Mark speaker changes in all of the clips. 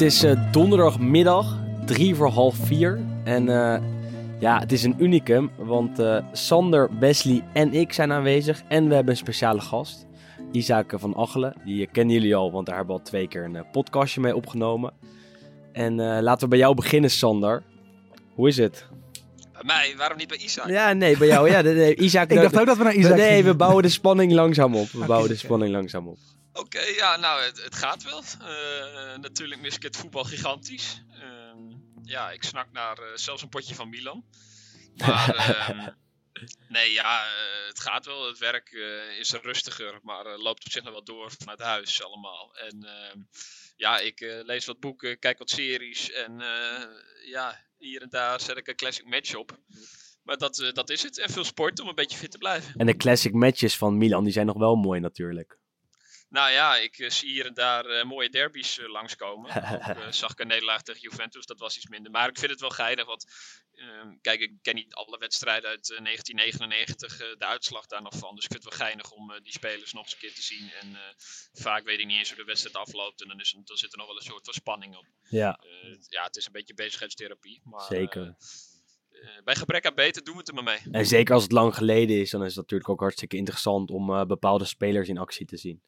Speaker 1: Het is uh, donderdagmiddag, drie voor half vier. En uh, ja, het is een unicum, want uh, Sander, Wesley en ik zijn aanwezig. En we hebben een speciale gast, Isaac van Achelen. Die kennen jullie al, want daar hebben we al twee keer een podcastje mee opgenomen. En laten we bij jou beginnen, Sander. Hoe is het?
Speaker 2: Bij mij? Waarom niet bij Isaac?
Speaker 1: Ja, nee, bij jou. Ja, nee, Isaac,
Speaker 3: ik dacht ook dat we naar Isaac
Speaker 1: Nee, we bouwen de spanning langzaam op. We bouwen de spanning langzaam op.
Speaker 2: Oké, ja, nou, het, het gaat wel. Uh, natuurlijk mis ik het voetbal gigantisch. Uh, ja, ik snak naar uh, zelfs een potje van Milan. Maar ehm, nee, ja, eh, het gaat wel. Het werk is rustiger, maar loopt op zich nog wel door vanuit huis allemaal. En ehm, ja, ik lees wat boeken, kijk wat series en ja, hier en daar zet ik een classic match op. Maar dat, dat is het. En veel sport om een beetje fit te blijven.
Speaker 1: En de classic matches van Milan, die zijn nog wel mooi natuurlijk.
Speaker 2: Nou ja, ik uh, zie hier en daar uh, mooie derbies uh, langskomen. Ook zag ik een nederlaag tegen Juventus, dat was iets minder. Maar ik vind het wel geinig, want ehm, kijk, ik ken niet alle wedstrijden uit 1999, de uitslag daar nog van. Dus ik vind het wel geinig om die spelers nog eens een keer te zien. En vaak weet ik niet eens hoe de wedstrijd afloopt en dan, is, dan zit er nog wel een soort van spanning op.
Speaker 1: Ja,
Speaker 2: ja het is een beetje bezigheidstherapie. Maar,
Speaker 1: Zeker.
Speaker 2: bij gebrek aan beter doen we het er maar mee.
Speaker 1: En zeker als het lang geleden is, dan is het natuurlijk ook hartstikke interessant om bepaalde spelers in actie te zien.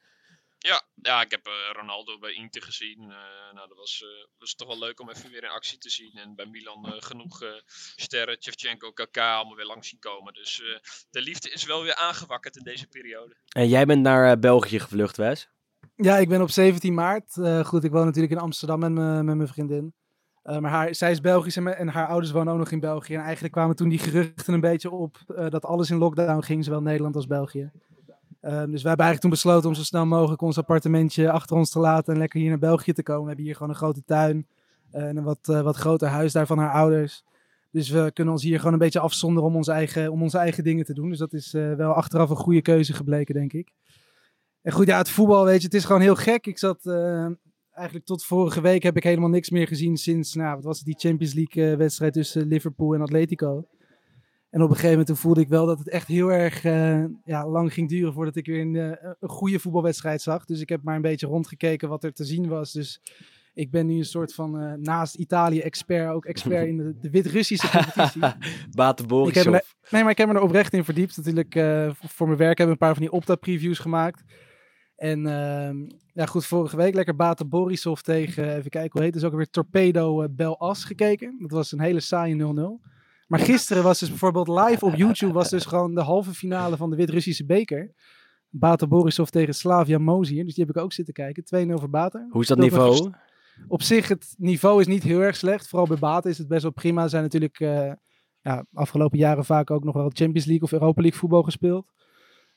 Speaker 2: Ja, ja, ik heb uh, Ronaldo bij Inter gezien. Uh, nou, dat was, uh, was toch wel leuk om even weer in actie te zien. En bij Milan genoeg sterren, Shevchenko, Kaka, allemaal weer langs zien komen. Dus de liefde is wel weer aangewakkerd in deze periode.
Speaker 1: En jij bent naar België gevlucht, Wes?
Speaker 3: Ja, ik ben op 17 maart. goed, ik woon natuurlijk in Amsterdam met, met mijn vriendin. maar haar, zij is Belgisch en, en, haar ouders wonen ook nog in België. En eigenlijk kwamen toen die geruchten een beetje op dat alles in lockdown ging, zowel Nederland als België. Um, dus wij hebben eigenlijk toen besloten om zo snel mogelijk ons appartementje achter ons te laten en lekker hier naar België te komen. We hebben hier gewoon een grote tuin en een wat, uh, wat groter huis daar van haar ouders. Dus we kunnen ons hier gewoon een beetje afzonderen om onze eigen, om onze eigen dingen te doen. Dus dat is uh, wel achteraf een goede keuze gebleken, denk ik. En goed, ja, het voetbal, weet je, het is gewoon heel gek. Ik zat eigenlijk tot vorige week heb ik helemaal niks meer gezien sinds, nou, wat was het, die Champions League wedstrijd tussen Liverpool en Atletico. En op een gegeven moment voelde ik wel dat het echt heel erg uh, ja, lang ging duren voordat ik weer een, uh, een goede voetbalwedstrijd zag. Dus ik heb maar een beetje rondgekeken wat er te zien was. Dus ik ben nu een soort van uh, naast Italië-expert ook expert in de, de Wit-Russische competitie.
Speaker 1: Bate
Speaker 3: Nee, maar ik heb me er oprecht in verdiept. Natuurlijk, voor mijn werk hebben we een paar van die Opta-previews gemaakt. En ehm, ja, goed, vorige week lekker Bate Borisov tegen, even kijken hoe heet het, is ook weer Torpedo Bel As gekeken. Dat was een hele saaie 0-0. Maar gisteren was dus bijvoorbeeld live op YouTube was dus gewoon de halve finale van de Wit-Russische beker. Bata Borisov tegen Slavia Mozier. Dus die heb ik ook zitten kijken. 2-0 voor Bata.
Speaker 1: Hoe is dat niveau?
Speaker 3: Op zich, het niveau is niet heel erg slecht. Vooral bij Bata is het best wel prima. Zijn natuurlijk uh, ja, afgelopen jaren vaak ook nog wel Champions League of Europa League voetbal gespeeld.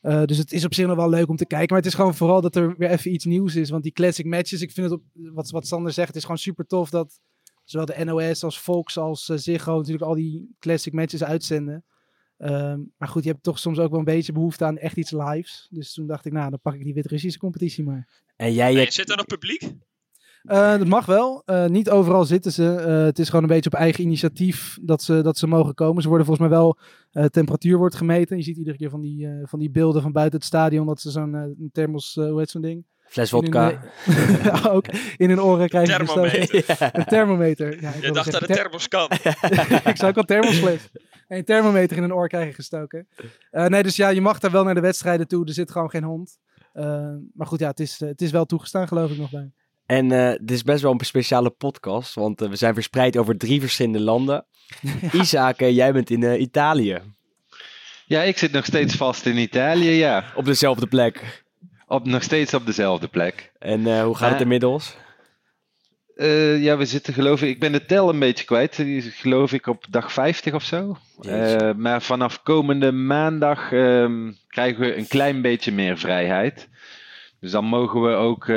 Speaker 3: Uh, dus het is op zich nog wel leuk om te kijken. Maar het is gewoon vooral dat er weer even iets nieuws is. Want die classic matches, ik vind het, op, wat, wat Sander zegt, het is gewoon super tof dat zowel de NOS als Fox als uh, Ziggo natuurlijk al die classic matches uitzenden. Um, maar goed, je hebt toch soms ook wel een beetje behoefte aan echt iets lives. Dus toen dacht ik, nou, dan pak ik die Wit-Russische competitie maar.
Speaker 2: En jij... Zit er nog publiek?
Speaker 3: Uh, dat mag wel. Uh, niet overal zitten ze. Uh, het is gewoon een beetje op eigen initiatief dat ze, dat ze mogen komen. Ze worden volgens mij wel, temperatuur wordt gemeten. Je ziet iedere keer van die, van die beelden van buiten het stadion dat ze zo'n thermos, hoe heet zo'n ding?
Speaker 1: Fles vodka.
Speaker 3: ja, ook in hun oren krijgen
Speaker 2: Thermometer.
Speaker 3: Ja. Een thermometer. Ja,
Speaker 2: je dacht dat het thermos kan.
Speaker 3: ik zou ook al thermosfles. Een thermometer in een oor krijgen gestoken. Uh, nee, dus ja, je mag daar wel naar de wedstrijden toe. Er zit gewoon geen hond. Uh, maar goed, ja, het is, het is wel toegestaan geloof ik nog bij.
Speaker 1: En uh, dit is best wel een speciale podcast, want we zijn verspreid over drie verschillende landen. ja. Isaac, jij bent in Italië.
Speaker 4: Ja, ik zit nog steeds vast in Italië, ja.
Speaker 1: Op dezelfde plek.
Speaker 4: Op, nog steeds op dezelfde plek.
Speaker 1: En uh, hoe gaat het inmiddels?
Speaker 4: Uh, ja, we zitten geloof ik, ik ben de tel een beetje kwijt. Geloof ik op dag 50 of zo. Uh, maar vanaf komende maandag um, krijgen we een klein beetje meer vrijheid. Dus dan mogen we ook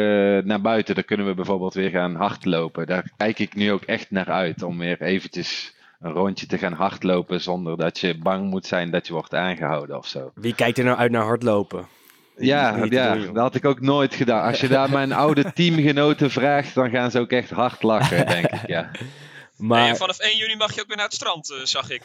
Speaker 4: naar buiten. Dan kunnen we bijvoorbeeld weer gaan hardlopen. Daar kijk ik nu ook echt naar uit. Om weer eventjes een rondje te gaan hardlopen. Zonder dat je bang moet zijn dat je wordt aangehouden of zo.
Speaker 1: Wie kijkt er nou uit naar hardlopen?
Speaker 4: Ja, ja dat had ik ook nooit gedaan. Als je daar mijn oude teamgenoten vraagt, dan gaan ze ook echt hard lachen, denk ik. Ja.
Speaker 2: Maar... vanaf 1 juni mag je ook weer naar het strand, uh, zag ik.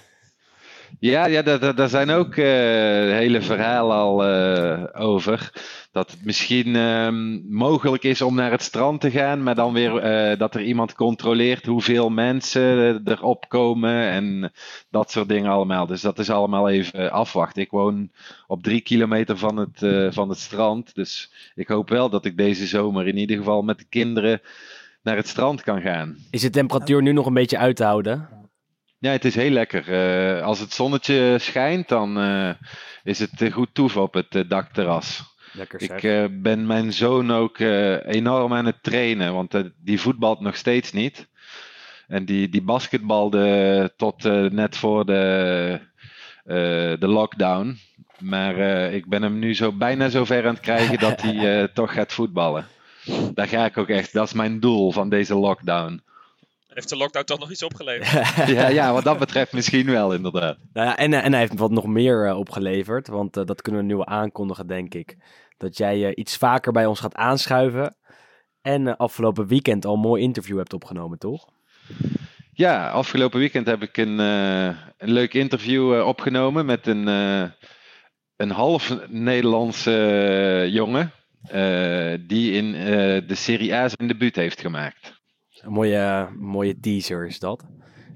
Speaker 4: Ja, ja daar, zijn ook uh, hele verhalen al uh, over. Dat het misschien um, mogelijk is om naar het strand te gaan, maar dan weer uh, dat er iemand controleert hoeveel mensen erop komen en dat soort dingen allemaal. Dus dat is allemaal even afwachten. Ik woon op drie kilometer van het, van het strand, dus ik hoop wel dat ik deze zomer in ieder geval met de kinderen naar het strand kan gaan.
Speaker 1: Is de temperatuur nu nog een beetje uit te houden?
Speaker 4: Ja, het is heel lekker. Uh, als het zonnetje schijnt, dan uh, is het goed toef op het uh, dakterras. Lekker Ik ben mijn zoon ook enorm aan het trainen, want die voetbalt nog steeds niet. En die, die basketbalde tot net voor de, de lockdown. Maar ik ben hem nu zo bijna zover aan het krijgen dat hij toch gaat voetballen. Daar ga ik ook echt, dat is mijn doel van deze lockdown.
Speaker 2: Heeft de lockdown toch nog iets opgeleverd?
Speaker 4: ja, ja, wat dat betreft misschien wel, inderdaad.
Speaker 1: Nou ja, en, en hij heeft wat nog meer uh, opgeleverd, want uh, dat kunnen we nu aankondigen, denk ik. Dat jij uh, iets vaker bij ons gaat aanschuiven. En afgelopen weekend al een mooi interview hebt opgenomen, toch?
Speaker 4: Ja, afgelopen weekend heb ik een, een leuk interview opgenomen met een, een half Nederlandse jongen. die in de Serie A zijn debuut heeft gemaakt.
Speaker 1: Een mooie, mooie teaser is dat.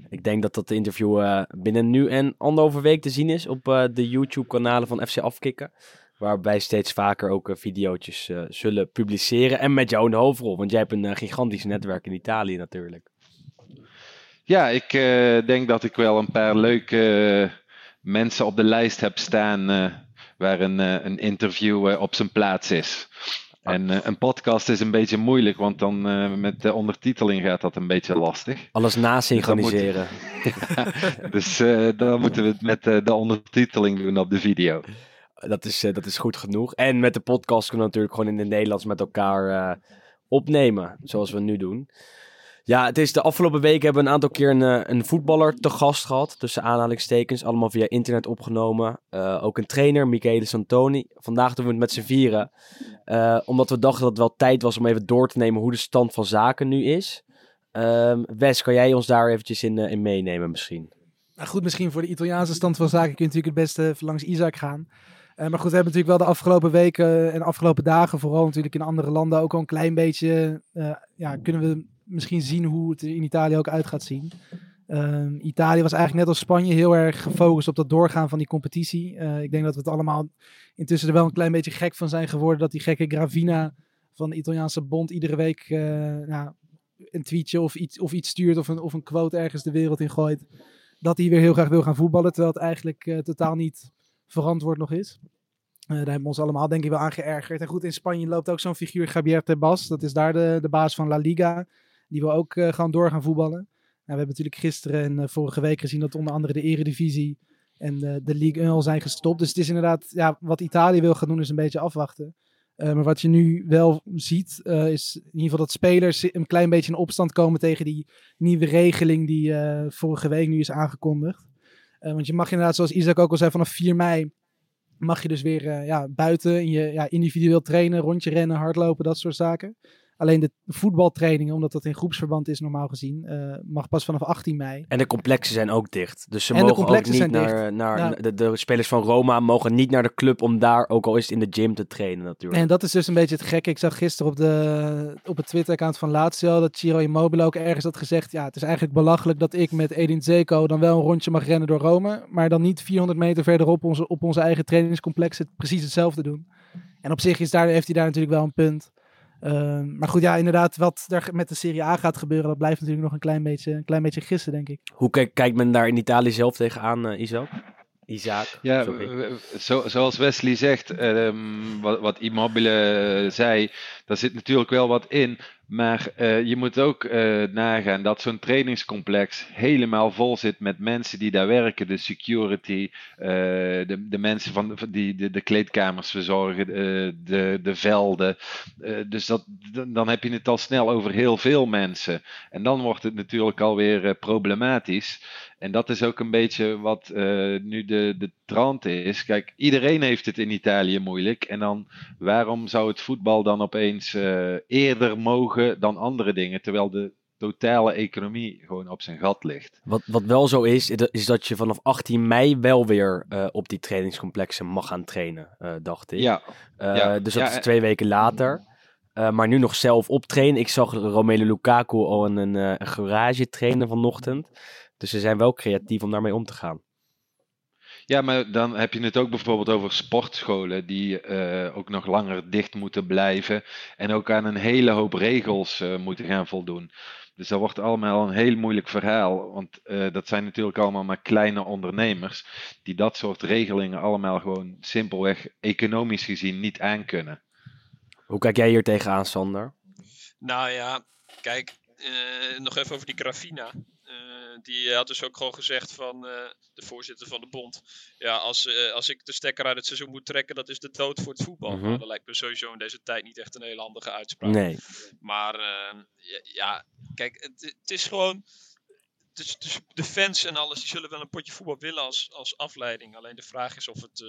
Speaker 1: Ik denk dat dat interview uh, binnen nu en anderhalve week te zien is op uh, de YouTube-kanalen van FC Afkikken. Waarbij steeds vaker ook uh, video's zullen publiceren. En met jou in de hoofdrol, want jij hebt een gigantisch netwerk in Italië natuurlijk.
Speaker 4: Ja, ik denk dat ik wel een paar leuke mensen op de lijst heb staan waar een, een interview op zijn plaats is. En uh, een podcast is een beetje moeilijk, want dan uh, met de ondertiteling gaat dat een beetje lastig.
Speaker 1: Alles nasynchroniseren.
Speaker 4: Dus, dus uh, dan moeten we het met de ondertiteling doen op de video.
Speaker 1: Dat is, dat is goed genoeg. En met de podcast kunnen we natuurlijk gewoon in het Nederlands met elkaar opnemen, zoals we nu doen. Ja, het is de afgelopen weken hebben we een aantal keer een, eh, een voetballer te gast gehad. Tussen aanhalingstekens. Allemaal via internet opgenomen. Uh, ook een trainer, Michele Santoni. Vandaag doen we het met z'n vieren. Uh, omdat we dachten dat het wel tijd was om even door te nemen hoe de stand van zaken nu is. Uh, Wes, kan jij ons daar eventjes in, in meenemen misschien?
Speaker 3: Nou goed, misschien voor de Italiaanse stand van zaken kun je natuurlijk het beste langs Isaac gaan. maar goed, we hebben natuurlijk wel de afgelopen weken en afgelopen dagen, vooral natuurlijk in andere landen, ook al een klein beetje, ja, kunnen we misschien zien hoe het in Italië ook uit gaat zien. Ehm, Italië was eigenlijk net als Spanje heel erg gefocust op dat doorgaan van die competitie. Uh, ik denk dat we het allemaal intussen er wel een klein beetje gek van zijn geworden. Dat die gekke Gravina van de Italiaanse bond iedere week uh, nou, een tweetje of iets, of iets stuurt of een, of een quote ergens de wereld in gooit. Dat hij weer heel graag wil gaan voetballen, terwijl het eigenlijk uh, totaal niet verantwoord nog is. daar hebben we ons allemaal denk ik wel aan geërgerd. En goed, in Spanje loopt ook zo'n figuur Javier Tebas. Dat is daar de, de baas van La Liga. Die wil ook uh, gewoon door gaan voetballen. Nou, we hebben natuurlijk gisteren en uh, vorige week gezien dat onder andere de Eredivisie en de, de Ligue 1 al zijn gestopt. Dus het is inderdaad, ja, wat Italië wil gaan doen is een beetje afwachten. Maar wat je nu wel ziet, is in ieder geval dat spelers een klein beetje in opstand komen tegen die nieuwe regeling die vorige week nu is aangekondigd. want je mag inderdaad, zoals Isaac ook al zei, vanaf 4 mei mag je dus weer ja, buiten in je ja, individueel trainen, rondje rennen, hardlopen, dat soort zaken. Alleen de voetbaltrainingen, omdat dat in groepsverband is normaal gezien, uh, mag pas vanaf 18 mei.
Speaker 1: En de complexen zijn ook dicht. Dus ze mogen ook niet naar, naar de, de, spelers van Roma mogen niet naar de club om daar ook al eens in de gym te trainen natuurlijk.
Speaker 3: En dat is dus een beetje het gekke. Ik zag gisteren op, de, op het Twitter-account van Lazio dat Ciro Immobile ook ergens had gezegd, ja, het is eigenlijk belachelijk dat ik met Edin Zeko dan wel een rondje mag rennen door Rome, maar dan niet 400 meter verderop onze, op onze eigen trainingscomplex het precies hetzelfde doen. En op zich is daar, heeft hij daar natuurlijk wel een punt. Ehm, maar goed, ja, inderdaad, wat er met de Serie A gaat gebeuren, dat blijft natuurlijk nog een klein beetje, een klein beetje gissen, denk ik.
Speaker 1: Hoe kijkt men daar in Italië zelf tegenaan, uh, Isaac?
Speaker 4: Isaac. Ja, zo, zoals Wesley zegt, um, wat, wat Immobile zei, daar zit natuurlijk wel wat in. Maar uh, je moet ook uh, nagaan dat zo'n trainingscomplex helemaal vol zit met mensen die daar werken. De security, uh, de, de mensen van, die de, de kleedkamers verzorgen, de, de velden. dus dat, dan heb je het al snel over heel veel mensen. En dan wordt het natuurlijk alweer problematisch. En dat is ook een beetje wat nu de, de trant is. Kijk, iedereen heeft het in Italië moeilijk. En dan waarom zou het voetbal dan opeens eerder mogen dan andere dingen. Terwijl de totale economie gewoon op zijn gat ligt.
Speaker 1: Wat, wat wel zo is, is dat je vanaf 18 mei wel weer uh, op die trainingscomplexen mag gaan trainen, uh, dacht ik.
Speaker 4: Ja. Ja.
Speaker 1: Dus dat
Speaker 4: Ja,
Speaker 1: is twee weken later. maar nu nog zelf optrainen. Ik zag Romelu Lukaku al in een, eh, een garage trainen vanochtend. Dus ze zijn wel creatief om daarmee om te gaan.
Speaker 4: Ja, maar dan heb je het ook bijvoorbeeld over sportscholen die eh, ook nog langer dicht moeten blijven en ook aan een hele hoop regels eh, moeten gaan voldoen. Dus dat wordt allemaal een heel moeilijk verhaal, want eh, dat zijn natuurlijk allemaal maar kleine ondernemers die dat soort regelingen allemaal gewoon simpelweg economisch gezien niet aankunnen.
Speaker 1: Hoe kijk jij hier tegenaan, Sander?
Speaker 2: Nou ja, kijk, eh, nog even over die Gravina. Eh, die had dus ook gewoon gezegd van eh, de voorzitter van de bond. Ja, als, eh, als ik de stekker uit het seizoen moet trekken, dat is de dood voor het voetbal.
Speaker 1: Mhm.
Speaker 2: Nou, dat lijkt me sowieso in deze tijd niet echt een hele handige uitspraak.
Speaker 1: Nee.
Speaker 2: Maar eh, ja, ja, kijk, het, het is gewoon. Dus, dus de fans en alles, die zullen wel een potje voetbal willen als, als afleiding. Alleen de vraag is of, het,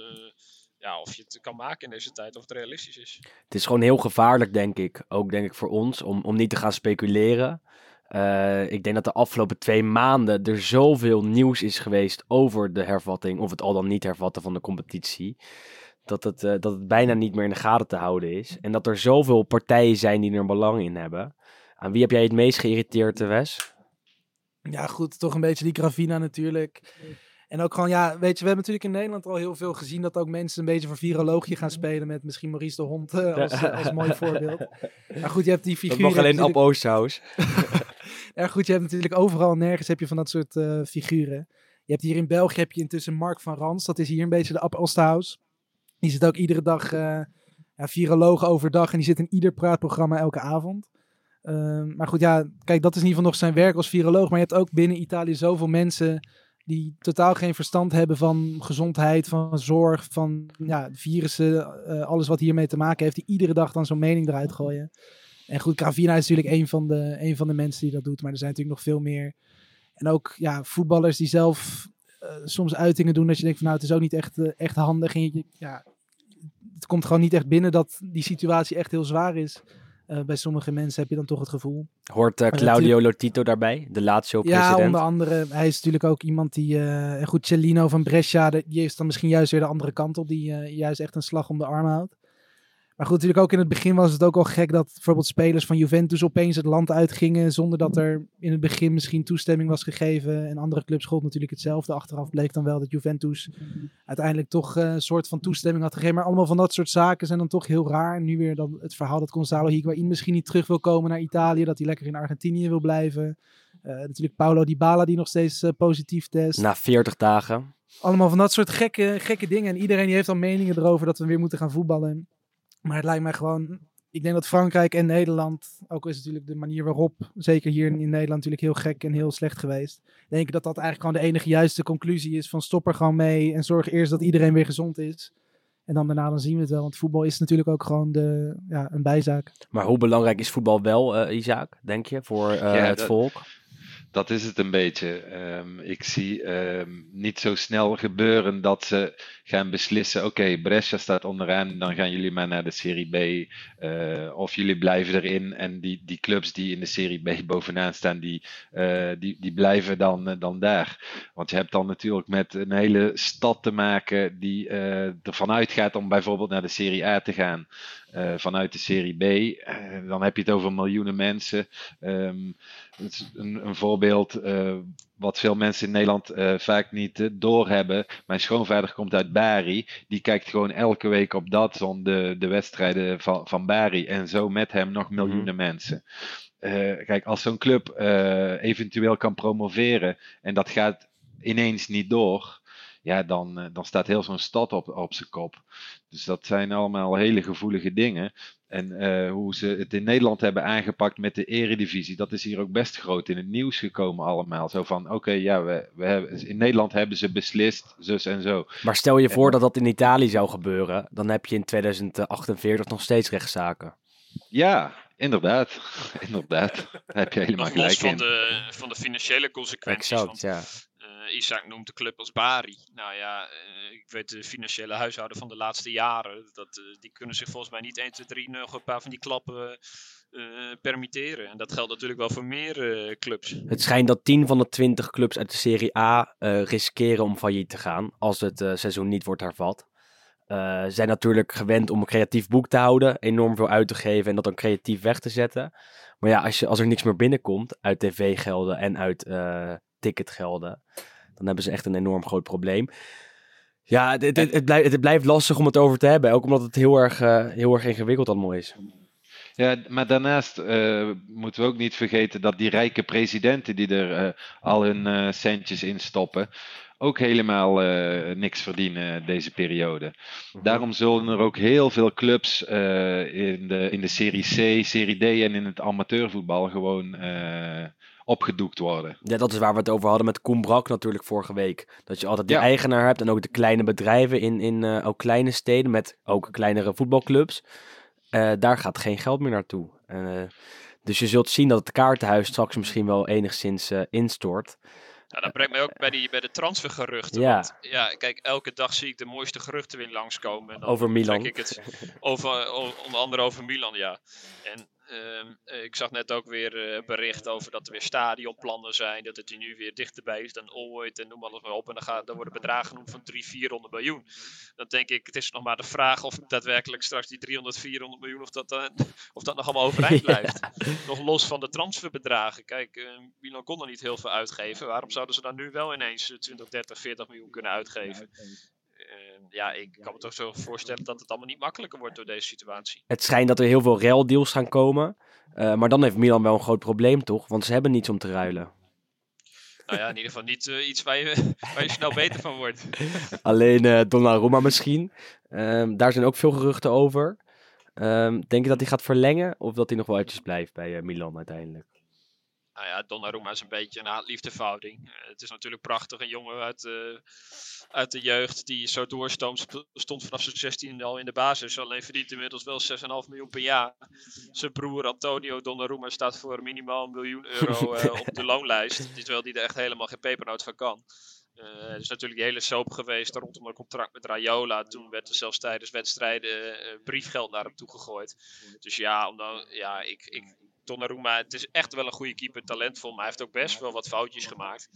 Speaker 2: ja, of je het kan maken in deze tijd, of het realistisch is.
Speaker 1: Het is gewoon heel gevaarlijk, denk ik. Ook denk ik voor ons, om, om niet te gaan speculeren. Eh, ik denk dat de afgelopen twee maanden er zoveel nieuws is geweest over de hervatting, of het al dan niet hervatten van de competitie. Dat het, eh, dat het bijna niet meer in de gaten te houden is. En dat er zoveel partijen zijn die er belang in hebben. Aan wie heb jij het meest geïrriteerd, Wes?
Speaker 3: Ja, goed, toch een beetje die Gravina natuurlijk. En ook gewoon, ja, weet je, we hebben natuurlijk in Nederland al heel veel gezien dat ook mensen een beetje voor virologie gaan spelen met misschien Maurice de Hond eh, als, als mooi voorbeeld. Maar goed, je hebt die
Speaker 1: Dat
Speaker 3: figuren.
Speaker 1: mag alleen
Speaker 3: natuurlijk-
Speaker 1: Oosthuis.
Speaker 3: Ja, goed, je hebt natuurlijk overal en nergens heb je van dat soort eh, figuren. Je hebt hier in België heb je intussen Mark van Rans. Dat is hier een beetje de Ab. Die zit ook iedere dag, eh ja, viroloog overdag. En die zit in ieder praatprogramma elke avond. Ehm, maar goed, ja, kijk, dat is in ieder geval nog zijn werk als viroloog. Maar je hebt ook binnen Italië zoveel mensen die totaal geen verstand hebben van gezondheid, van zorg, van ja, virussen, eh, alles wat hiermee te maken heeft, die iedere dag dan zo'n mening eruit gooien. En goed, Gravina is natuurlijk een van, de, een van de mensen die dat doet, maar er zijn natuurlijk nog veel meer. En ook ja, voetballers die zelf eh, soms uitingen doen dat je denkt van nou, het is ook niet echt, eh, echt handig. En je, ja, het komt gewoon niet echt binnen dat die situatie echt heel zwaar is. Eh, bij sommige mensen heb je dan toch het gevoel.
Speaker 1: Hoort Claudio Lotito daarbij, de
Speaker 3: Ja,
Speaker 1: Lazio-president?
Speaker 3: onder andere. Hij is natuurlijk ook iemand die. en goed, Cellino van Brescia, die is dan misschien juist weer de andere kant op. Die juist echt een slag om de arm houdt. Maar goed, natuurlijk ook in het begin was het ook al gek dat bijvoorbeeld spelers van Juventus opeens het land uitgingen. Zonder dat er in het begin misschien toestemming was gegeven. En andere clubs gold natuurlijk hetzelfde. Achteraf bleek dan wel dat Juventus uiteindelijk toch eh, een soort van toestemming had gegeven. Maar allemaal van dat soort zaken zijn dan toch heel raar. En nu weer dan het verhaal dat Gonzalo Higuain misschien niet terug wil komen naar Italië. Dat hij lekker in Argentinië wil blijven. Eh, natuurlijk Paulo Dybala die nog steeds eh, positief test.
Speaker 1: Na 40 dagen.
Speaker 3: Allemaal van dat soort gekke, gekke dingen. En iedereen die heeft al meningen erover dat we weer moeten gaan voetballen. Maar het lijkt mij gewoon... Ik denk dat Frankrijk en Nederland, ook al is natuurlijk de manier waarop, zeker hier in Nederland natuurlijk heel gek en heel slecht geweest. Denk ik dat dat eigenlijk gewoon de enige juiste conclusie is van stop er gewoon mee en zorg eerst dat iedereen weer gezond is. En dan daarna dan zien we het wel, want voetbal is natuurlijk ook gewoon de, ja, een bijzaak.
Speaker 1: Maar hoe belangrijk is voetbal wel, eh, Isaac, denk je, voor eh,
Speaker 4: Ja,
Speaker 1: het
Speaker 4: dat-
Speaker 1: volk?
Speaker 4: Dat is het een beetje. Ehm, ik zie ehm, niet zo snel gebeuren dat ze gaan beslissen: oké, Brescia staat onderaan, dan gaan jullie maar naar de Serie B. eh, of jullie blijven erin en die, die clubs die in de Serie B bovenaan staan, die, eh, die, die blijven dan, eh, dan daar. Want je hebt dan natuurlijk met een hele stad te maken die ervan uitgaat om bijvoorbeeld naar de Serie A te gaan. Eh, vanuit de Serie B. Eh, dan heb je het over miljoenen mensen. Ehm, het is een, een voorbeeld eh, wat veel mensen in Nederland vaak niet doorhebben. Mijn schoonvader komt uit Bari. Die kijkt gewoon elke week op Datsun de, de wedstrijden van, van Bari. En zo met hem nog miljoenen mensen. Kijk, als zo'n club eventueel kan promoveren en dat gaat ineens niet door. Ja, dan, eh, dan staat heel zo'n stad op, op zijn kop. Dus dat zijn allemaal hele gevoelige dingen. En eh, hoe ze het in Nederland hebben aangepakt met de eredivisie, dat is hier ook best groot in het nieuws gekomen allemaal. Zo van, oké, ja, we, we hebben, in Nederland hebben ze beslist, zus en zo.
Speaker 1: Maar stel je voor dat dat in Italië zou gebeuren, dan heb je in 2048 nog steeds rechtszaken.
Speaker 4: Ja, inderdaad. inderdaad. Daar heb je helemaal
Speaker 2: los
Speaker 4: gelijk
Speaker 2: van
Speaker 4: in.
Speaker 2: de, van de financiële consequenties.
Speaker 1: Exact,
Speaker 2: want,
Speaker 1: ja.
Speaker 2: Eh, Isaac noemt de club als Bari. Nou ja, ik weet de financiële huishouden van de laatste jaren. Dat, die kunnen zich volgens mij niet 1, 2, 3 nog een paar van die klappen permitteren. En dat geldt natuurlijk wel voor meer clubs.
Speaker 1: Het schijnt dat 10 van de 20 clubs uit de Serie A riskeren om failliet te gaan als het seizoen niet wordt hervat. Uh, zijn natuurlijk gewend om een creatief boek te houden, enorm veel uit te geven en dat dan creatief weg te zetten. Maar ja, als, je, als er niks meer binnenkomt uit tv-gelden en uit ticketgelden, dan hebben ze echt een enorm groot probleem. Ja, het, het, het, blijft, het blijft lastig om het over te hebben, ook omdat het heel erg, uh, heel erg ingewikkeld allemaal is.
Speaker 4: Ja, maar daarnaast uh, moeten we ook niet vergeten dat die rijke presidenten die er al hun centjes in stoppen, ook helemaal uh, niks verdienen deze periode. Mhm. Daarom zullen er ook heel veel clubs uh, in, de, in de Serie C, Serie D en in het amateurvoetbal gewoon uh, opgedoekt worden.
Speaker 1: Ja, dat is waar we het over hadden met Koen Brak natuurlijk vorige week. Dat je altijd de eigenaar hebt en ook de kleine bedrijven in, in ook kleine steden met ook kleinere voetbalclubs. daar gaat geen geld meer naartoe. dus je zult zien dat het kaartenhuis straks misschien wel enigszins instort.
Speaker 2: Nou, dat brengt mij ook bij, die, bij de transfergeruchten. Ja. Want, ja, kijk, elke dag zie ik de mooiste geruchten weer langskomen. En dan
Speaker 1: over Milan.
Speaker 2: Ik het over, onder andere over Milan, ja. En Ehm, eh, ik zag net ook weer uh, bericht over dat er weer stadionplannen zijn. Dat het nu weer dichterbij is dan ooit. En noem alles maar op. En dan, gaat, dan worden bedragen genoemd van 300, 400 miljoen. Dan denk ik, het is nog maar de vraag of daadwerkelijk straks die 300, 400 miljoen. Of dat, uh, of dat nog allemaal overeind blijft. Nog los van de transferbedragen. Kijk, uh, Milan kon er niet heel veel uitgeven. Waarom zouden ze dan nu wel ineens 20, 30, 40 miljoen kunnen uitgeven? Ehm, ja, ik kan me toch zo voorstellen dat het allemaal niet makkelijker wordt door deze situatie.
Speaker 1: Het schijnt dat er heel veel ruildeals gaan komen. Uh, maar dan heeft Milan wel een groot probleem, toch? Want ze hebben niets om te ruilen.
Speaker 2: Nou ja, in ieder geval niet uh, iets waar je, waar je snel beter van wordt.
Speaker 1: Alleen uh, Donnarumma misschien. Um, daar zijn ook veel geruchten over. Um, denk je dat hij gaat verlengen of dat hij nog wel eventjes blijft bij Milan uiteindelijk?
Speaker 2: Nou ja, Donnarumma is een beetje een haat-liefdeverhouding. het is natuurlijk prachtig, een jongen uit uit de jeugd die zo doorstoomt, stond vanaf zijn 16 al in de basis. Alleen verdient inmiddels wel 6,5 miljoen per jaar. Zijn broer Antonio Donnarumma staat voor minimaal een miljoen euro uh, op de loonlijst. Terwijl die er echt helemaal geen pepernoot van kan. Uh, er is natuurlijk die hele soap geweest rondom een contract met Rayola. Toen werd er zelfs tijdens wedstrijden uh, briefgeld naar hem toegegooid. Dus ja, omdat, ja ik, ik, Donnarumma, het is echt wel een goede keeper, talentvol. Maar hij heeft ook best wel wat foutjes gemaakt.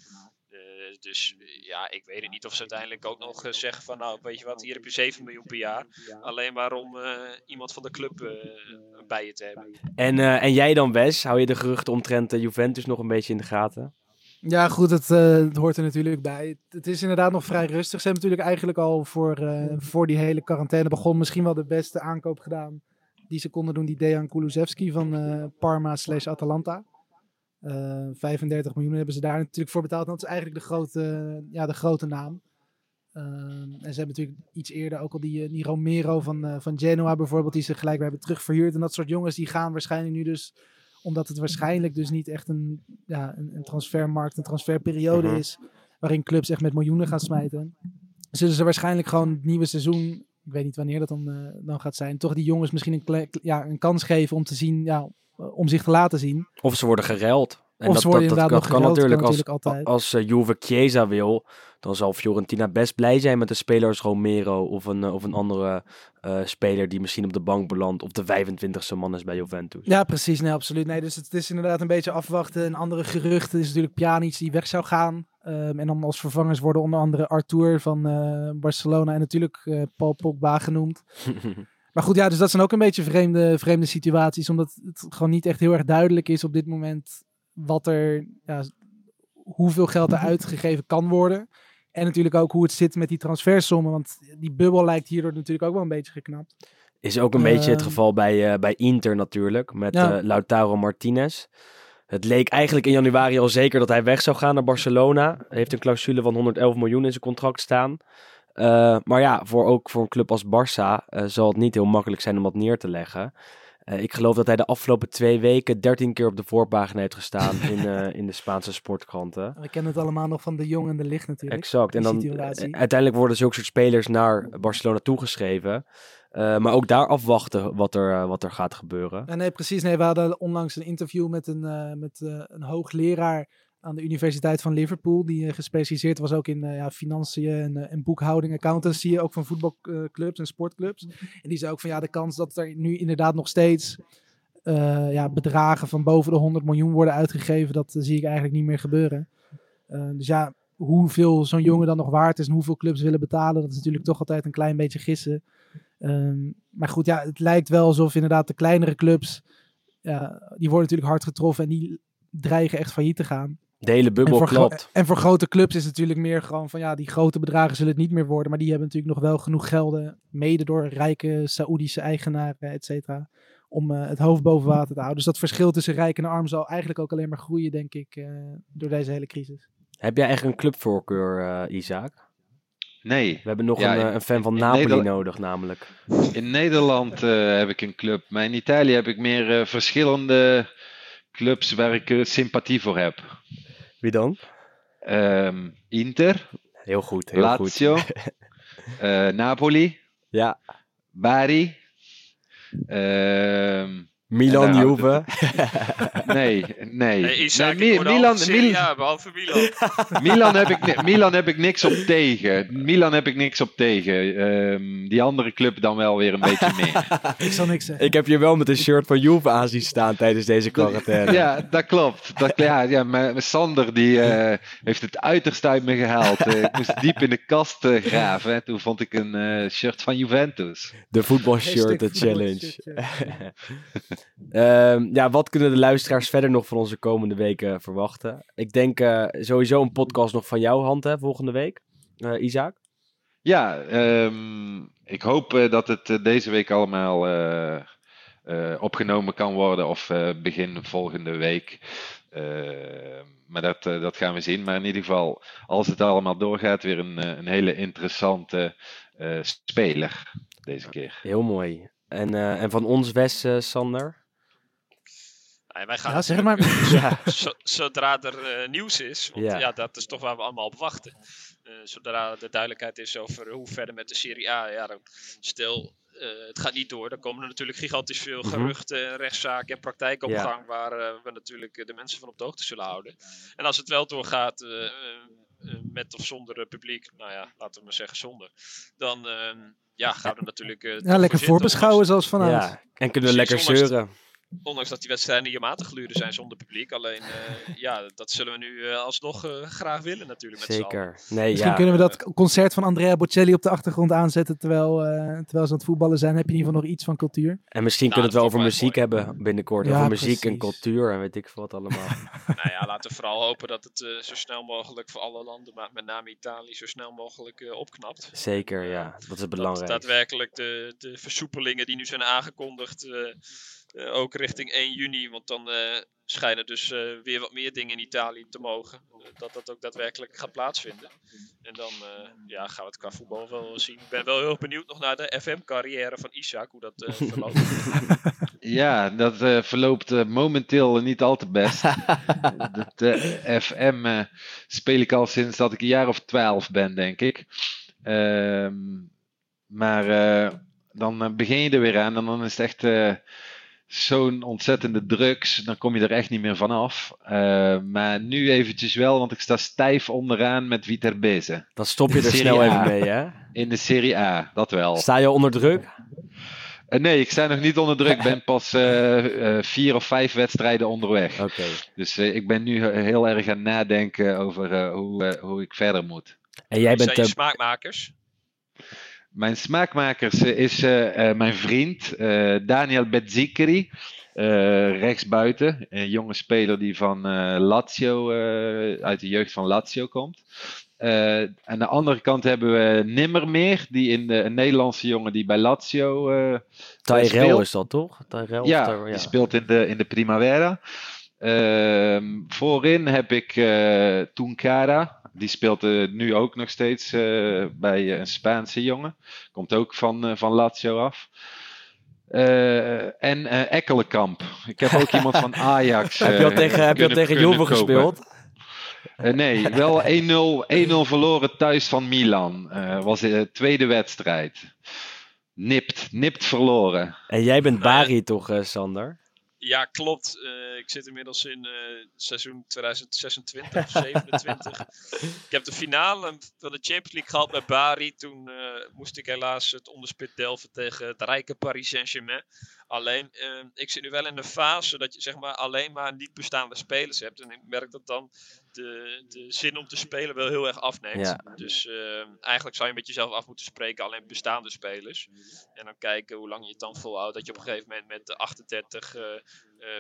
Speaker 2: Uh, dus ja, ik weet het niet of ze uiteindelijk ook nog uh, zeggen van nou, weet je wat, hier heb je 7 miljoen per jaar. Alleen maar om uh, iemand van de club bij je te hebben.
Speaker 1: En, en jij dan Wes, hou je de geruchten omtrent Juventus nog een beetje in de gaten?
Speaker 3: Ja, goed, het, het, hoort er natuurlijk bij. Het is inderdaad nog vrij rustig. Ze hebben natuurlijk eigenlijk al voor, voor die hele quarantaine begon misschien wel de beste aankoop gedaan die ze konden doen, die Dejan Kulusevski van Parma slash Atalanta. 35 eh, miljoen hebben ze daar natuurlijk voor betaald. Dat is eigenlijk de grote, ja, de grote naam. Uh, en ze hebben natuurlijk iets eerder ook al die, eh, die Romero van, van Genoa bijvoorbeeld, die ze gelijk weer hebben terugverhuurd. En dat soort jongens die gaan waarschijnlijk nu dus, omdat het waarschijnlijk dus niet echt een, ja, een, een transfermarkt, een transferperiode mhm. is, waarin clubs echt met miljoenen gaan smijten. Zullen ze waarschijnlijk gewoon het nieuwe seizoen, ik weet niet wanneer dat dan, dan gaat zijn, toch die jongens misschien een, ja, een kans geven om te zien, ja, eh, om zich te laten zien.
Speaker 1: Of ze worden gereld. En of dat, dat, dat, dat kan, natuurlijk als, altijd. als uh, Juve Chiesa wil, dan zal Fiorentina best blij zijn met de spelers Romero of een, of een andere uh, speler die misschien op de bank belandt of de 25ste man is bij Juventus.
Speaker 3: Ja, precies. Nee, absoluut. Nee, dus het is inderdaad een beetje afwachten. Een andere geruchten is natuurlijk Pjanic die weg zou gaan. Um, en dan als vervangers worden onder andere Arthur van Barcelona en natuurlijk Paul Pogba genoemd. Maar goed, ja, dus dat zijn ook een beetje vreemde, vreemde situaties. Omdat het gewoon niet echt heel erg duidelijk is op dit moment wat er, ja, hoeveel geld er uitgegeven kan worden. En natuurlijk ook hoe het zit met die transfersommen. Want die bubbel lijkt hierdoor natuurlijk ook wel een beetje geknapt.
Speaker 1: Is ook een beetje het ehm, geval bij, uh, bij Inter natuurlijk. Met ja. Lautaro Martinez. Het leek eigenlijk in januari al zeker dat hij weg zou gaan naar Barcelona. Hij heeft een clausule van 111 miljoen in zijn contract staan. Uh, maar ja, voor, ook voor een club als Barça uh, zal het niet heel makkelijk zijn om dat neer te leggen. Uh, ik geloof dat hij de afgelopen twee weken 13 keer op de voorpagina heeft gestaan in, in de Spaanse sportkranten.
Speaker 3: We kennen het allemaal nog van de Jong en de Licht natuurlijk.
Speaker 1: Exact. En dan uiteindelijk worden zulke soort spelers naar Barcelona toegeschreven. Maar ook daar afwachten wat er, wat er gaat gebeuren.
Speaker 3: nee, precies. Nee, we hadden onlangs een interview met een, met, een hoogleraar aan de Universiteit van Liverpool. Die eh, gespecialiseerd was ook in eh, ja, financiën en, eh, en boekhouding, accountancy, ook van voetbalclubs en sportclubs. En die zei ook van ja, de kans dat er nu inderdaad nog steeds eh, ja, bedragen van boven de 100 miljoen worden uitgegeven, dat eh, zie ik eigenlijk niet meer gebeuren. Eh, dus ja, hoeveel zo'n jongen dan nog waard is en hoeveel clubs willen betalen, dat is natuurlijk toch altijd een klein beetje gissen. Ehm, maar goed, ja, het lijkt wel alsof inderdaad de kleinere clubs, ja, die worden natuurlijk hard getroffen en die dreigen echt failliet te gaan.
Speaker 1: De hele
Speaker 3: En
Speaker 1: bubbel klopt.
Speaker 3: en voor grote clubs is het natuurlijk meer gewoon van ja, die grote bedragen zullen het niet meer worden. Maar die hebben natuurlijk nog wel genoeg gelden, mede door rijke Saoedische eigenaren, et cetera, om eh, het hoofd boven water te houden. Dus dat verschil tussen rijk en arm zal eigenlijk ook alleen maar groeien, denk ik, eh, door deze hele crisis.
Speaker 1: Heb jij echt een clubvoorkeur, eh Isaac?
Speaker 4: Nee,
Speaker 1: We hebben nog
Speaker 4: Ja,
Speaker 1: een, eh,
Speaker 4: in-
Speaker 1: een fan van Napoli
Speaker 4: Nederland-
Speaker 1: nodig, namelijk.
Speaker 4: in Nederland eh, heb ik een club, maar in Italië heb ik meer eh, verschillende clubs waar ik sympathie voor heb.
Speaker 1: Wie dan?
Speaker 4: Ehm, Inter,
Speaker 1: Heel goed, heel
Speaker 4: Lazio,
Speaker 1: goed.
Speaker 4: Napoli,
Speaker 1: Ja,
Speaker 4: Bari. ehm,
Speaker 1: Milan,
Speaker 4: En daar
Speaker 1: Juve.
Speaker 4: nee, nee.
Speaker 2: Hey, Isaac,
Speaker 4: Nee, Mi-
Speaker 2: al
Speaker 4: Milan, Milan,
Speaker 2: A, behalve Milan.
Speaker 4: Milan, heb ik, Milan heb ik niks op tegen. Milan heb ik niks op tegen. Ehm, die andere club dan wel weer een beetje meer.
Speaker 3: Ik zal niks zeggen.
Speaker 1: Ik heb je wel met een shirt van Juve aan zien staan tijdens deze quarantaine.
Speaker 4: Ja, dat klopt. Dat, ja, ja, maar Sander die eh, heeft het uiterst uit me gehaald. Eh, ik moest diep in de kast eh, graven. En toen vond ik een eh, shirt van Juventus.
Speaker 1: De voetbalshirt
Speaker 3: Hashtag
Speaker 1: challenge. Ehm, ja, wat kunnen de luisteraars verder nog van onze komende weken verwachten? Ik denk eh, sowieso een podcast nog van jouw hand hè, volgende week, Eh Isaac.
Speaker 4: Ja, ehm, ik hoop eh, dat het deze week allemaal opgenomen kan worden. Of begin volgende week. Eh, maar dat, dat gaan we zien. Maar in ieder geval, als het allemaal doorgaat, weer een, een hele interessante speler deze keer.
Speaker 1: Heel mooi. En, eh, en van ons Wes, eh, Sander?
Speaker 2: Nee, wij gaan
Speaker 3: Ja, zeg maar.
Speaker 1: Ja.
Speaker 2: zodra er eh, nieuws is, want
Speaker 1: Ja.
Speaker 2: ja. dat is toch waar we allemaal op wachten. Eh, zodra er duidelijkheid is over hoe verder met de Serie A, ja, dan stel eh, het gaat niet door, dan komen er natuurlijk gigantisch veel
Speaker 1: Mhm.
Speaker 2: geruchten, rechtszaken en praktijk op
Speaker 1: Ja.
Speaker 2: gang waar we natuurlijk de mensen van op de hoogte zullen houden. En als het wel doorgaat eh, eh, eh, met of zonder publiek, nou ja, laten we maar zeggen zonder, dan eh, ja, gaan we natuurlijk. eh,
Speaker 3: Ja, lekker
Speaker 2: voor
Speaker 3: voorbeschouwen zoals vanavond.
Speaker 1: ja. En kunnen we lekker zeuren.
Speaker 2: Ondanks dat die wedstrijden hier matig geluurd zijn zonder publiek. Alleen, eh, ja, dat zullen we nu eh, alsnog eh, graag willen natuurlijk met.
Speaker 1: Zeker. Nee,
Speaker 3: Misschien
Speaker 1: ja.
Speaker 3: kunnen we dat concert van Andrea Bocelli op de achtergrond aanzetten terwijl, eh, terwijl ze aan het voetballen zijn. Heb je in ieder geval nog iets van cultuur.
Speaker 1: En misschien
Speaker 2: Nou,
Speaker 1: kunnen we het wel over muziek hebben binnenkort.
Speaker 3: Ja,
Speaker 1: over muziek en cultuur en weet ik veel wat allemaal.
Speaker 2: Nou ja, laten we vooral hopen dat het zo snel mogelijk voor alle landen, maar met name Italië, zo snel mogelijk eh, opknapt.
Speaker 1: Zeker, ja. Dat is het
Speaker 2: Dat
Speaker 1: belangrijk.
Speaker 2: daadwerkelijk de, de versoepelingen die nu zijn aangekondigd, eh, ook richting 1 juni, want dan eh, schijnen dus eh, weer wat meer dingen in Italië te mogen. dat dat ook daadwerkelijk gaat plaatsvinden. En dan eh, ja, gaan we het qua voetbal wel zien. Ik ben wel heel benieuwd nog naar de FM-carrière van Isaac, hoe dat eh, verloopt.
Speaker 4: Ja, dat eh, verloopt eh, momenteel niet al te best. Dat eh, FM speel ik al sinds dat ik een jaar of twaalf ben, denk ik. Ehm, maar eh, dan begin je er weer aan en dan is het echt eh, zo'n ontzettende drugs. Dan kom je er echt niet meer vanaf. Eh maar nu eventjes wel, want ik sta stijf onderaan met Viterbese.
Speaker 1: Dan stop je er snel
Speaker 4: A.
Speaker 1: even mee, hè?
Speaker 4: In de Serie A, dat wel.
Speaker 1: Sta je onder druk?
Speaker 4: Eh, nee, ik sta nog niet onder druk. Ik ben pas eh, eh, vier of vijf wedstrijden onderweg.
Speaker 1: Oké.
Speaker 4: Dus eh, ik ben nu he- heel erg aan het nadenken over eh, hoe, eh, hoe ik verder moet.
Speaker 1: En jij bent...
Speaker 2: zijn je smaakmakers?
Speaker 4: Mijn smaakmakers is eh, eh, mijn vriend eh, Daniel Bezziccheri. eh rechtsbuiten. Een jonge speler die van Lazio, uit de jeugd van Lazio komt. Aan de andere kant hebben we Nimmermeer, die in de, een Nederlandse jongen die bij Lazio
Speaker 1: Tyrell
Speaker 4: speelt.
Speaker 1: is dat toch? Tyrell?
Speaker 4: Ja, die speelt in de, in de Primavera. Ehm, voorin heb ik Tunkara. Die speelt eh, nu ook nog steeds eh, bij eh, een Spaanse jongen. Komt ook van, eh, van Lazio af. Eh, en eh Ekkelenkamp. Ik heb ook iemand van Ajax.
Speaker 1: Heb je al tegen, heb je al tegen Juve
Speaker 4: kopen.
Speaker 1: gespeeld?
Speaker 4: Eh, nee, wel 1-0 1-0 verloren thuis van Milan. Eh was de tweede wedstrijd. Nipt, nipt verloren.
Speaker 1: En jij bent
Speaker 2: Nou.
Speaker 1: Bari toch, eh, Sander?
Speaker 2: Ja, klopt. Uh, ik zit inmiddels in uh, seizoen 2026 of 27. ik heb de finale van de Champions League gehad met Bari. Toen uh, moest ik helaas het onderspit delven tegen het rijke Paris Saint-Germain. Alleen, ik zit nu wel in een fase dat je zeg maar alleen maar niet bestaande spelers hebt. En ik merk dat dan de, de zin om te spelen wel heel erg afneemt. Ja. Dus eigenlijk zou je met jezelf af moeten spreken, alleen bestaande spelers. En dan kijken hoe lang je het dan volhoudt. Dat je op een gegeven moment met de 38 uh,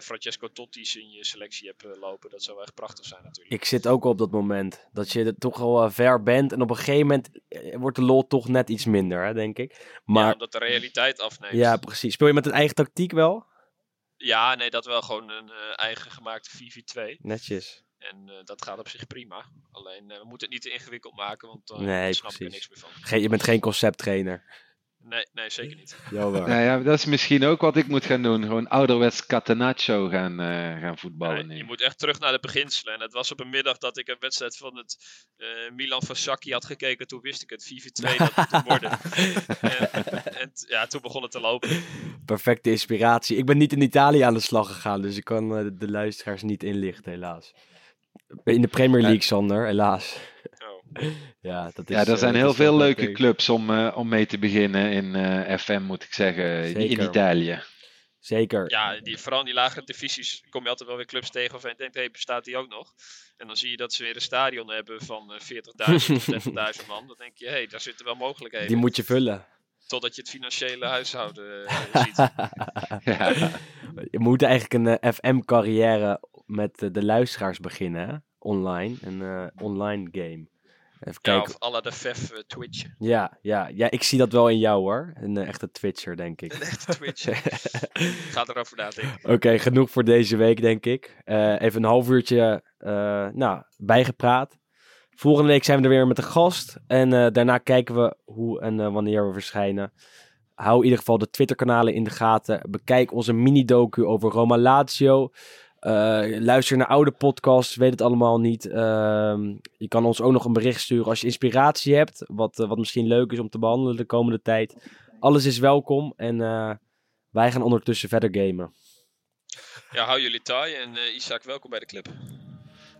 Speaker 2: Francesco Totti's in je selectie hebt uh, lopen. Dat zou echt prachtig zijn natuurlijk.
Speaker 1: Ik zit ook op dat moment. Dat je er toch al uh, ver bent. En op een gegeven moment wordt de lol toch net iets minder, hè, denk ik. Maar...
Speaker 2: Ja, omdat de realiteit afneemt.
Speaker 1: Ja, precies. Speel je met een eigen tactiek wel?
Speaker 2: Ja, nee, dat wel gewoon een eigen gemaakte 4v2.
Speaker 1: Netjes.
Speaker 2: En dat gaat op zich prima. Alleen we moeten het niet te ingewikkeld maken, want dan nee, snap er niks meer van.
Speaker 1: Ge je bent geen concepttrainer.
Speaker 2: Nee, nee, zeker niet.
Speaker 4: Nou ja, dat is misschien ook wat ik moet gaan doen. Gewoon ouderwets catenaccio gaan, uh, gaan voetballen.
Speaker 2: je moet echt terug naar de beginselen. En het was op een middag dat ik een wedstrijd van het uh, Milan Sacchi had gekeken. Toen wist ik het 4v2 dat het worden. en, en, ja, toen begon het te lopen.
Speaker 1: Perfecte inspiratie. Ik ben niet in Italië aan de slag gegaan, dus ik kan uh, de luisteraars niet inlichten, helaas. In de Premier League, Sander, helaas. Ja, dat is,
Speaker 4: ja, er zijn heel veel leuke clubs om, uh, om mee te beginnen in uh, FM, moet ik zeggen, Zeker. in Italië.
Speaker 1: Zeker.
Speaker 2: Ja, die, vooral in die lagere divisies kom je altijd wel weer clubs tegen of je denkt, hey, bestaat die ook nog? En dan zie je dat ze weer een stadion hebben van uh, 40.000 of 30.000 man. Dan denk je, hé, hey, daar zitten wel mogelijkheden.
Speaker 1: Die moet je vullen.
Speaker 2: Totdat je het financiële huishouden ziet.
Speaker 1: ja. Je moet eigenlijk een FM-carrière met de luisteraars beginnen, online. Een online game.
Speaker 2: Even ja, kijken. of alle de Vef uh, Twitch.
Speaker 1: Ja, ja, ja, ik zie dat wel in jou hoor. Een uh, echte Twitcher, denk ik.
Speaker 2: Een echte Twitcher. Ga erover nadenken.
Speaker 1: Oké, genoeg voor deze week, denk ik. Uh, even een half uurtje nou, bijgepraat. Volgende week zijn we er weer met een gast. En daarna kijken we hoe en wanneer we verschijnen. Hou in ieder geval de Twitter-kanalen in de gaten. Bekijk onze mini-docu over Roma Lazio. Uh, luister naar oude podcasts, weet het allemaal niet. Uh, je kan ons ook nog een bericht sturen als je inspiratie hebt. Wat, uh, wat misschien leuk is om te behandelen de komende tijd. Alles is welkom en uh, wij gaan ondertussen verder gamen.
Speaker 2: Ja, hou jullie taai en Isaac, welkom bij de club.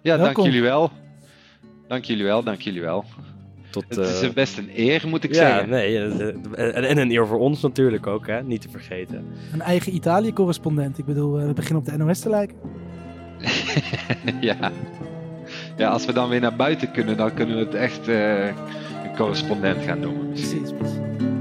Speaker 4: Ja, welkom. dank jullie wel. Dank jullie wel, dank jullie wel. Tot, het is uh, best een eer, moet ik
Speaker 1: ja,
Speaker 4: zeggen.
Speaker 1: Nee, en, en een eer voor ons natuurlijk ook, hè? niet te vergeten.
Speaker 3: Een eigen Italië-correspondent. Ik bedoel, we beginnen op de NOS te lijken.
Speaker 4: ja. ja, als we dan weer naar buiten kunnen, dan kunnen we het echt uh, een correspondent gaan noemen.
Speaker 3: Precies, precies.